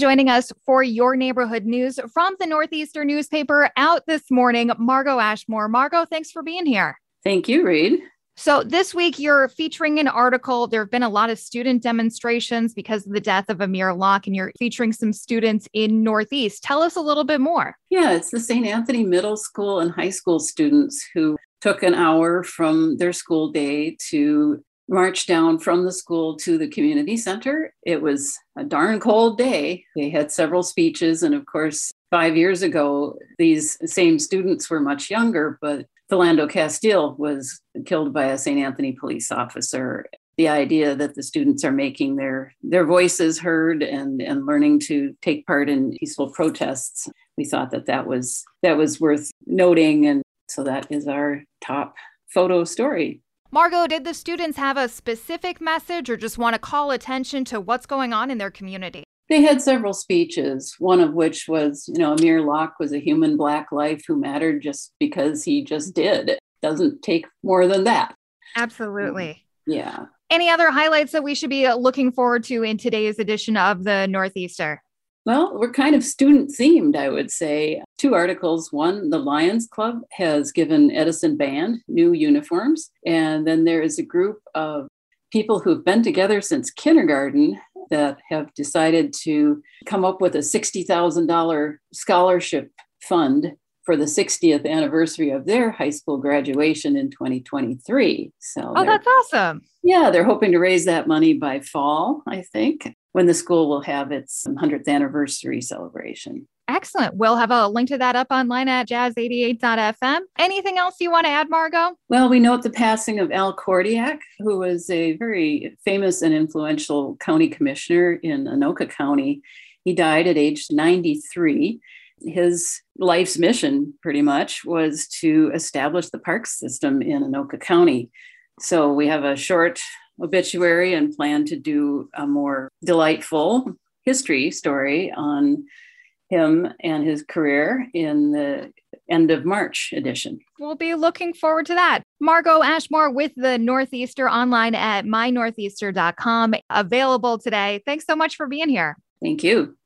Joining us for your neighborhood news from the Northeaster newspaper out this morning, Margo Ashmore. Margo, thanks for being here. Thank you, Reed. So, this week you're featuring an article. There have been a lot of student demonstrations because of the death of Amir Locke, and you're featuring some students in Northeast. Tell us a little bit more. Yeah, it's the St. Anthony Middle School and High School students who took an hour from their school day to march down from the school to the community center. It was a darn cold day. They had several speeches. And of course, five years ago, these same students were much younger, but Philando Castile was killed by a St. Anthony police officer. The idea that the students are making their, their voices heard and, and learning to take part in peaceful protests, we thought that that was, that was worth noting. And so that is our top photo story. Margo, did the students have a specific message or just want to call attention to what's going on in their community? They had several speeches, one of which was, you know, Amir Locke was a human black life who mattered just because he just did. It doesn't take more than that. Absolutely. Yeah. Any other highlights that we should be looking forward to in today's edition of the Northeaster? Well, we're kind of student themed, I would say. Two articles. One, the Lions Club has given Edison Band new uniforms. And then there is a group of people who've been together since kindergarten that have decided to come up with a $60,000 scholarship fund for the 60th anniversary of their high school graduation in 2023. So, oh, that's awesome. Yeah, they're hoping to raise that money by fall, I think when the school will have its 100th anniversary celebration. Excellent. We'll have a link to that up online at jazz88.fm. Anything else you want to add, Margo? Well, we note the passing of Al Kordiak, who was a very famous and influential county commissioner in Anoka County. He died at age 93. His life's mission, pretty much, was to establish the park system in Anoka County. So we have a short obituary and plan to do a more delightful history story on him and his career in the end of March edition. We'll be looking forward to that. Margo Ashmore with the Northeaster online at mynortheaster.com, available today. Thanks so much for being here. Thank you.